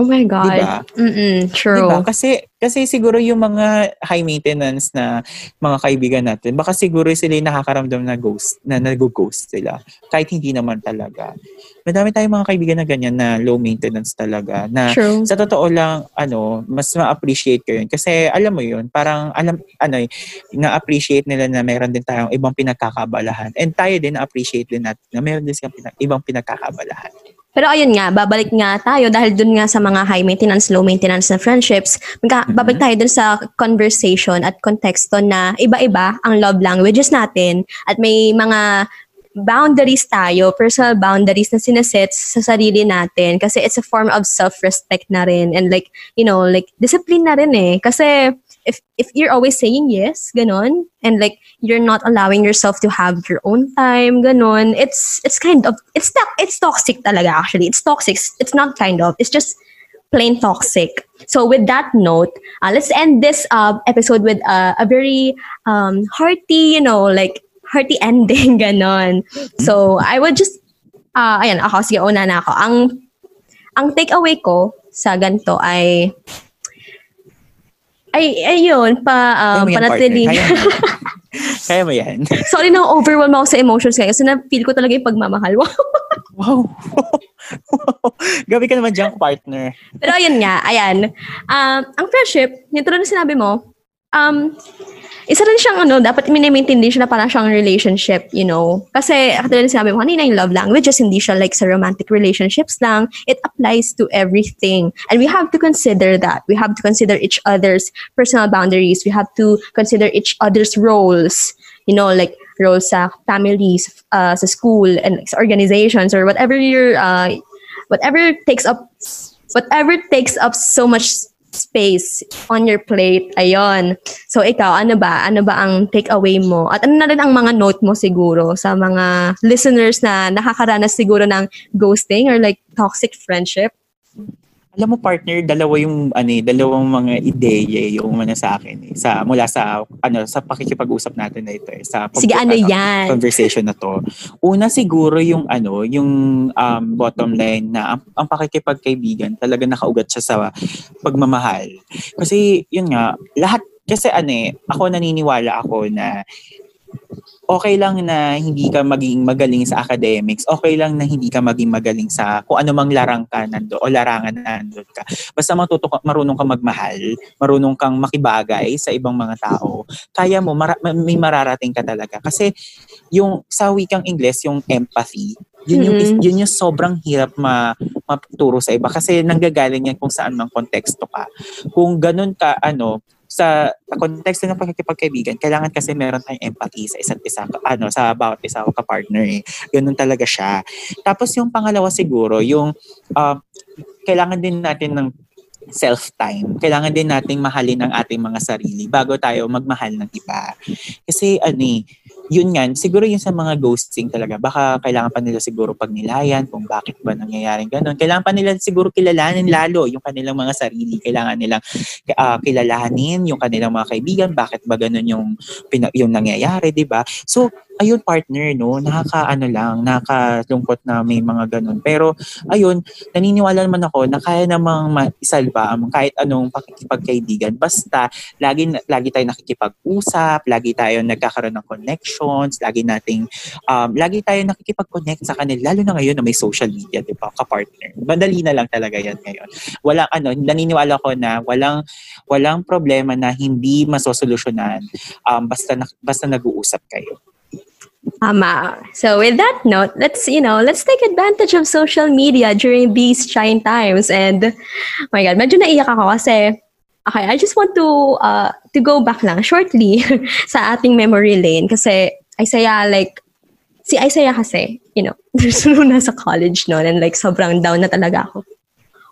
Speaker 2: Oh my God.
Speaker 3: Diba?
Speaker 2: Mm-mm, true.
Speaker 3: Diba? Kasi, kasi siguro yung mga high maintenance na mga kaibigan natin, baka siguro sila yung nakakaramdam na ghost, na nag-ghost sila. Kahit hindi naman talaga. Madami tayong mga kaibigan na ganyan na low maintenance talaga. Na
Speaker 2: True.
Speaker 3: sa totoo lang, ano, mas ma-appreciate ko yun. Kasi alam mo yun, parang alam, ano, na-appreciate nila na meron din tayong ibang pinagkakabalahan. And tayo din na-appreciate din natin na meron din silang pinag- ibang pinagkakabalahan.
Speaker 2: Pero ayun nga, babalik nga tayo dahil dun nga sa mga high maintenance, low maintenance na friendships, magka,
Speaker 3: Mhm.
Speaker 2: babalik tayo dun sa conversation at konteksto na iba-iba ang love languages natin at may mga boundaries tayo, personal boundaries na sineset sa sarili natin kasi it's a form of self-respect na rin and like, you know, like discipline na rin eh. Kasi if if you're always saying yes, ganon, and like you're not allowing yourself to have your own time, ganon, it's it's kind of it's it's toxic talaga actually. It's toxic. It's not kind of. It's just plain toxic. So with that note, uh, let's end this uh, episode with uh, a very um, hearty, you know, like hearty ending, ganon. So I would just, uh, ayan, ako, sige, una na ako. Ang, ang takeaway ko sa ganito ay, ay, ayun, pa,
Speaker 3: Kaya
Speaker 2: um,
Speaker 3: yan,
Speaker 2: panatili.
Speaker 3: Kaya mo yan. Kaya mo yan.
Speaker 2: Sorry na overwhelm ako sa emotions kaya kasi na-feel ko talaga yung pagmamahal.
Speaker 3: Wow. Gabi ka naman dyan, partner.
Speaker 2: Pero ayun nga, ayan. Um, ang friendship, yung tulad na sinabi mo, um, isa rin siyang ano, dapat mini-maintain din siya na parang siyang relationship, you know. Kasi, katulad na sinabi mo kanina, yung love languages, hindi siya like sa romantic relationships lang. It applies to everything. And we have to consider that. We have to consider each other's personal boundaries. We have to consider each other's roles. You know, like roles sa families, uh, sa school, and like, sa organizations, or whatever your, uh, whatever takes up, whatever takes up so much space on your plate. Ayon. So ikaw, ano ba? Ano ba ang takeaway mo? At ano na rin ang mga note mo siguro sa mga listeners na nakakaranas siguro ng ghosting or like toxic friendship?
Speaker 3: Alam mo partner, dalawa yung ano, eh, dalawang mga ideya yung ano sa akin eh, sa mula sa ano sa pakikipag-usap natin na ito eh, sa pag-
Speaker 2: Sige, ano
Speaker 3: ano,
Speaker 2: yan?
Speaker 3: conversation na to. Una siguro yung ano, yung um, bottom line na ang, ang pakikipagkaibigan talaga nakaugat siya sa pagmamahal. Kasi yun nga, lahat kasi ano eh, ako naniniwala ako na okay lang na hindi ka maging magaling sa academics, okay lang na hindi ka maging magaling sa kung ano mang larang ka nando o larangan na nandun ka. Basta matuto ka, marunong kang magmahal, marunong kang makibagay sa ibang mga tao, kaya mo, mara- may mararating ka talaga. Kasi yung sa wikang Ingles, yung empathy, yun yung,
Speaker 2: Mm-mm.
Speaker 3: yun yung sobrang hirap ma, maturo sa iba kasi nanggagaling yan kung saan mang konteksto ka. Kung ganun ka, ano, sa konteksto ng pagkikipagkaibigan, kailangan kasi meron tayong empathy sa isa't isa, ano, sa bawat isa o ka-partner eh. Ganun talaga siya. Tapos yung pangalawa siguro, yung uh, kailangan din natin ng self-time. Kailangan din nating mahalin ang ating mga sarili bago tayo magmahal ng iba. Kasi ano eh, yun nga, siguro yun sa mga ghosting talaga. Baka kailangan pa nila siguro pagnilayan kung bakit ba nangyayaring ganun. Kailangan pa nila siguro kilalanin lalo yung kanilang mga sarili. Kailangan nilang uh, kilalanin yung kanilang mga kaibigan. Bakit ba ganun yung, yung nangyayari, di ba? So, ayun partner no nakakaano lang nakakalungkot na may mga ganun pero ayun naniniwala naman ako na kaya namang maisalba ang kahit anong pakikipagkaibigan basta lagi lagi tayo nakikipag-usap lagi tayo nagkakaroon ng connections lagi nating um, lagi tayo nakikipag-connect sa kanila lalo na ngayon na may social media di ba ka-partner madali na lang talaga yan ngayon walang ano naniniwala ko na walang walang problema na hindi masosolusyonan um, basta basta nag-uusap kayo
Speaker 2: Tama. So with that note, let's you know, let's take advantage of social media during these trying times. And oh my God, medyo naiyak ako kasi okay, I just want to uh, to go back lang shortly sa ating memory lane kasi Isaiah like si Isaiah kasi, you know, there's no nasa college noon and like sobrang down na talaga ako.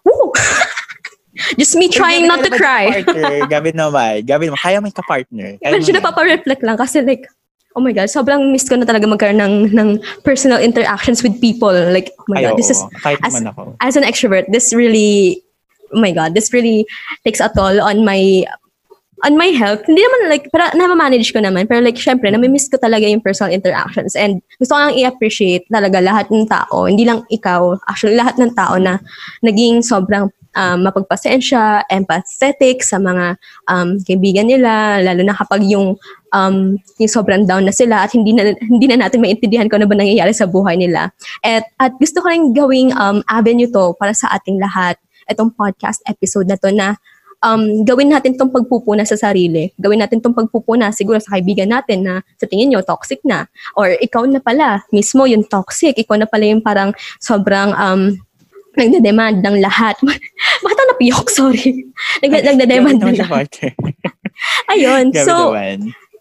Speaker 2: Woo! Just me trying not to cry.
Speaker 3: Gabi naman. Gabi naman. Kaya may ka-partner.
Speaker 2: Medyo napapa-reflect lang kasi like, oh my God, sobrang miss ko na talaga magkaroon ng, ng personal interactions with people. Like, oh my Ay, God, this is,
Speaker 3: as,
Speaker 2: ako. as an extrovert, this really, oh my God, this really takes a toll on my on my health, hindi naman like, para na-manage ko naman. Pero like, syempre, nami-miss ko talaga yung personal interactions. And gusto ko lang i-appreciate talaga lahat ng tao. Hindi lang ikaw. Actually, lahat ng tao na naging sobrang um, mapagpasensya, empathetic sa mga um, kaibigan nila, lalo na kapag yung um, yung sobrang down na sila at hindi na, hindi na natin maintindihan kung ano ba nangyayari sa buhay nila. At, at gusto ko rin gawing um, avenue to para sa ating lahat, itong podcast episode na to na um, gawin natin tong pagpupuna sa sarili. Gawin natin tong pagpupuna siguro sa kaibigan natin na sa tingin nyo toxic na. Or ikaw na pala, mismo yung toxic. Ikaw na pala yung parang sobrang um, nagde-demand ng lahat. Bakit ako napiyok? Sorry. Nag- nagde-demand ng lahat. Ayun. so,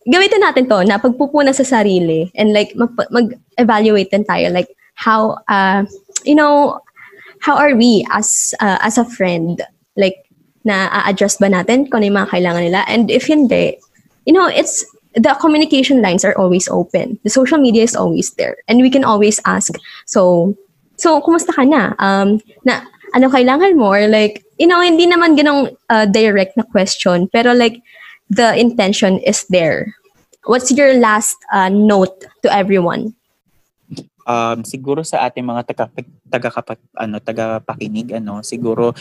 Speaker 2: gamitin natin to na pagpupuna sa sarili and like mag- mag-evaluate din tayo like how uh, you know how are we as uh, as a friend? Like na a-adjust ba natin kung ano yung mga kailangan nila? And if hindi you know it's the communication lines are always open. The social media is always there. And we can always ask. So so kumusta ka na? Um na ano kailangan mo? Or like you know hindi naman ganong uh, direct na question. Pero like the intention is there. What's your last uh, note to everyone?
Speaker 3: Um, siguro sa ating mga taga taga ano taga pakinig ano siguro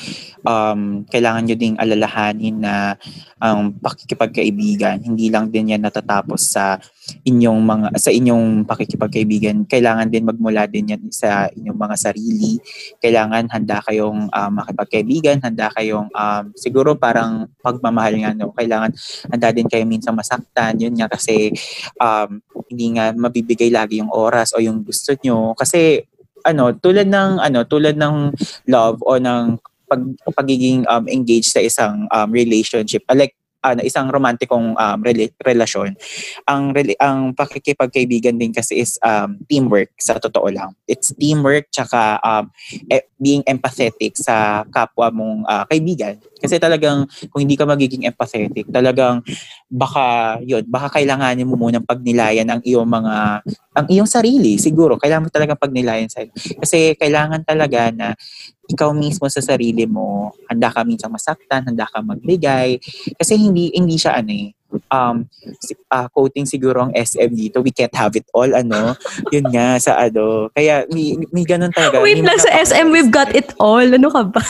Speaker 3: um, kailangan niyo ding alalahanin na ang um, pakikipagkaibigan. Hindi lang din yan natatapos sa inyong mga sa inyong pakikipagkaibigan, kailangan din magmula din yan sa inyong mga sarili. Kailangan handa kayong um, makipagkaibigan, handa kayong um, siguro parang pagmamahal nga no. Kailangan handa din kayo minsan masaktan. Yun nga kasi um, hindi nga mabibigay lagi yung oras o yung gusto nyo kasi ano tulad ng ano tulad ng love o ng pag, pagiging um, engaged sa isang um, relationship like ano, isang romantikong um, rela- relasyon, ang rela- ang pakikipagkaibigan din kasi is um, teamwork sa totoo lang. It's teamwork tsaka um, e- being empathetic sa kapwa mong uh, kaibigan. Kasi talagang kung hindi ka magiging empathetic, talagang baka yun, baka kailanganin mo munang pagnilayan ang iyong mga ang iyong sarili siguro. Kailangan mo talaga pagnilayan sa kasi kailangan talaga na ikaw mismo sa sarili mo, handa ka minsan masaktan, handa ka magbigay. Kasi hindi hindi siya ano eh, um, uh, quoting siguro ang SM dito, we can't have it all, ano. Yun nga, sa ano. Kaya may, may ganun talaga.
Speaker 2: Wait lang, sa SM we've got it all. Ano ka ba?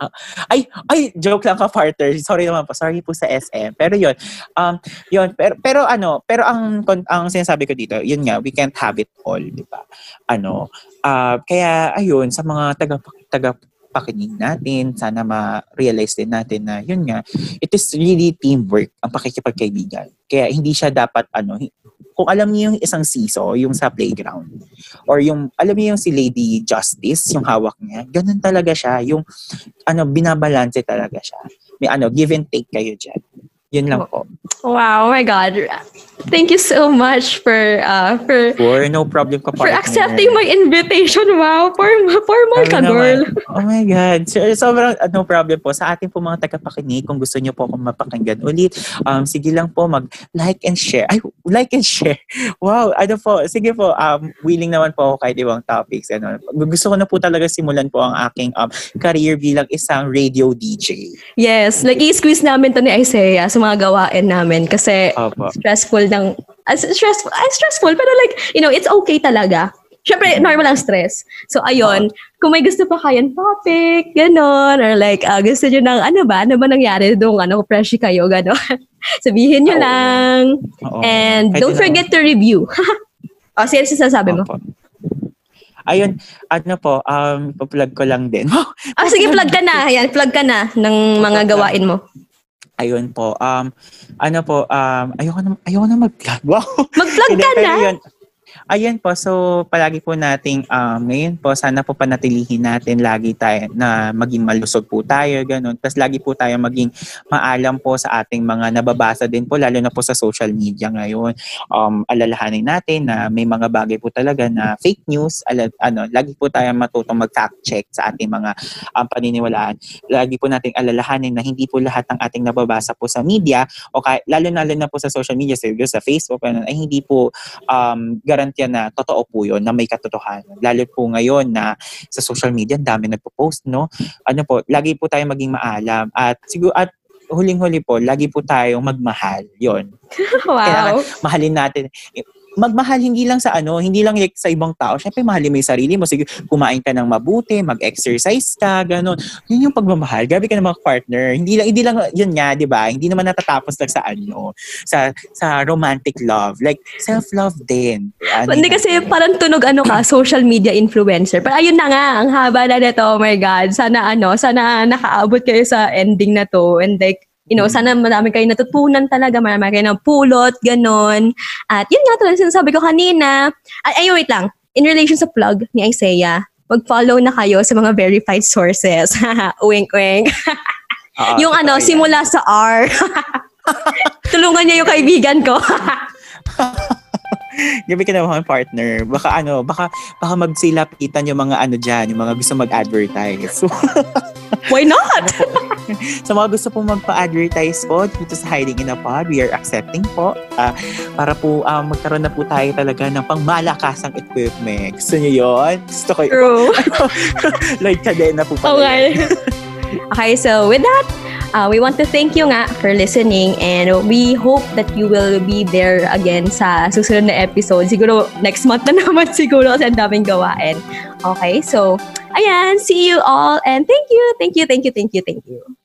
Speaker 3: ay, ay, joke lang ka, Farter. Sorry naman po. Sorry po sa SM. Pero yun, um, yun, pero, pero ano, pero ang, ang sinasabi ko dito, yun nga, we can't have it all, di ba? Ano, uh, kaya, ayun, sa mga taga, taga pakinig natin, sana ma-realize din natin na yun nga, it is really teamwork ang pakikipagkaibigan. Kaya hindi siya dapat ano, kung alam niyo yung isang siso, yung sa playground, or yung, alam niyo yung si Lady Justice, yung hawak niya, ganun talaga siya. Yung, ano, binabalanse talaga siya. May ano, give and take kayo dyan. Yun lang po.
Speaker 2: Wow, oh my God. Thank you so much for uh for
Speaker 3: For no problem ka
Speaker 2: for
Speaker 3: partner.
Speaker 2: accepting my invitation. Wow, formal, formal ka,
Speaker 3: Ano
Speaker 2: girl.
Speaker 3: Oh my God. So, sobrang uh, no problem po. Sa ating po mga tagapakinig, kung gusto niyo po akong mapakinggan ulit, um, sige lang po mag-like and share. Ay, like and share. Wow, ano po. Sige po, um, willing naman po ako kahit ibang topics. Ano. Gusto ko na po talaga simulan po ang aking um, career bilang isang radio DJ.
Speaker 2: Yes, like i-squeeze namin to ni Isaiah sa mga gawain namin kasi
Speaker 3: Opo.
Speaker 2: stressful ng as stressful, as stressful pero like, you know, it's okay talaga. Syempre, normal ang stress. So, ayun, kung may gusto pa kayong topic, gano'n, or like, uh, gusto nyo ng, ano ba, ano ba nangyari doon, ano, fresh kayo, gano'n. Sabihin nyo
Speaker 3: Oo.
Speaker 2: lang.
Speaker 3: Oo.
Speaker 2: And
Speaker 3: Kahit
Speaker 2: don't forget to review. o, sino sasabi mo?
Speaker 3: Opo. Ayun, ano po, um, pa-plug ko lang din.
Speaker 2: Ah, sige, plug ka na. Ayan, plug ka na ng mga gawain mo.
Speaker 3: Ayun po. Um, ano po, um, ayoko na, ayoko na mag-plug. Wow.
Speaker 2: Mag-plug
Speaker 3: Hindi,
Speaker 2: ka
Speaker 3: pero
Speaker 2: na.
Speaker 3: yun, Ayan po, so palagi po nating, um, ngayon po, sana po panatilihin natin lagi tayo na maging malusog po tayo, ganun. Tapos lagi po tayo maging maalam po sa ating mga nababasa din po, lalo na po sa social media ngayon. Um, alalahanin natin na may mga bagay po talaga na fake news, ala, ano, lagi po tayo matutong mag-fact check sa ating mga um, paniniwalaan. Lagi po nating alalahanin na hindi po lahat ng ating nababasa po sa media o kaya, lalo na lalo na po sa social media, sa, Facebook, ano, ay hindi po um, garantiya na totoo po yun, na may katotohanan. Lalo po ngayon na sa social media, ang dami nagpo-post, no? Ano po, lagi po tayo maging maalam. At siguro, at huling-huli po, lagi po tayong magmahal. Yon
Speaker 2: Wow.
Speaker 3: mahalin natin. Magmahal hindi lang sa ano, hindi lang like sa ibang tao. Syempre, mahalin mo yung sarili mo. Sige, kumain ka ng mabuti, mag-exercise ka, ganun. Yun yung pagmamahal. Gabi ka ng mga partner. Hindi lang, hindi lang, yun nga, di ba? Hindi naman natatapos lang sa ano, sa, sa romantic love. Like, self-love din. Ano
Speaker 2: Hindi kasi parang tunog ano ka, social media influencer. Pero ayun na nga, ang haba na nito, oh my God. Sana ano, sana nakaabot kayo sa ending na to. And like, you know,
Speaker 3: Mm.
Speaker 2: sana marami kayo natutunan talaga, marami kayo ng pulot, ganon. At yun nga talaga sinasabi ko kanina. Ay, ay, wait lang. In relation sa plug ni Isaiah, mag-follow na kayo sa mga verified sources. wink, wink.
Speaker 3: Oo,
Speaker 2: yung ano, simula sa R. Tulungan niya yung kaibigan ko.
Speaker 3: Gabi ka na mga partner. Baka ano, baka, baka magsilapitan yung mga ano dyan, yung mga gusto mag-advertise.
Speaker 2: Why not?
Speaker 3: sa mga gusto po magpa-advertise po dito sa Hiding in a Pod, we are accepting po. ah, para po ah, magkaroon na po tayo talaga ng pangmalakasang equipment. Gusto niyo yon? Gusto ko
Speaker 2: True.
Speaker 3: Like kadena po pala.
Speaker 2: Okay. okay, so with that, uh, we want to thank you nga for listening and we hope that you will be there again sa susunod na episode. Siguro next month na naman siguro kasi ang daming gawain. Okay, so ayan, see you all and thank you, thank you, thank you, thank you, thank you.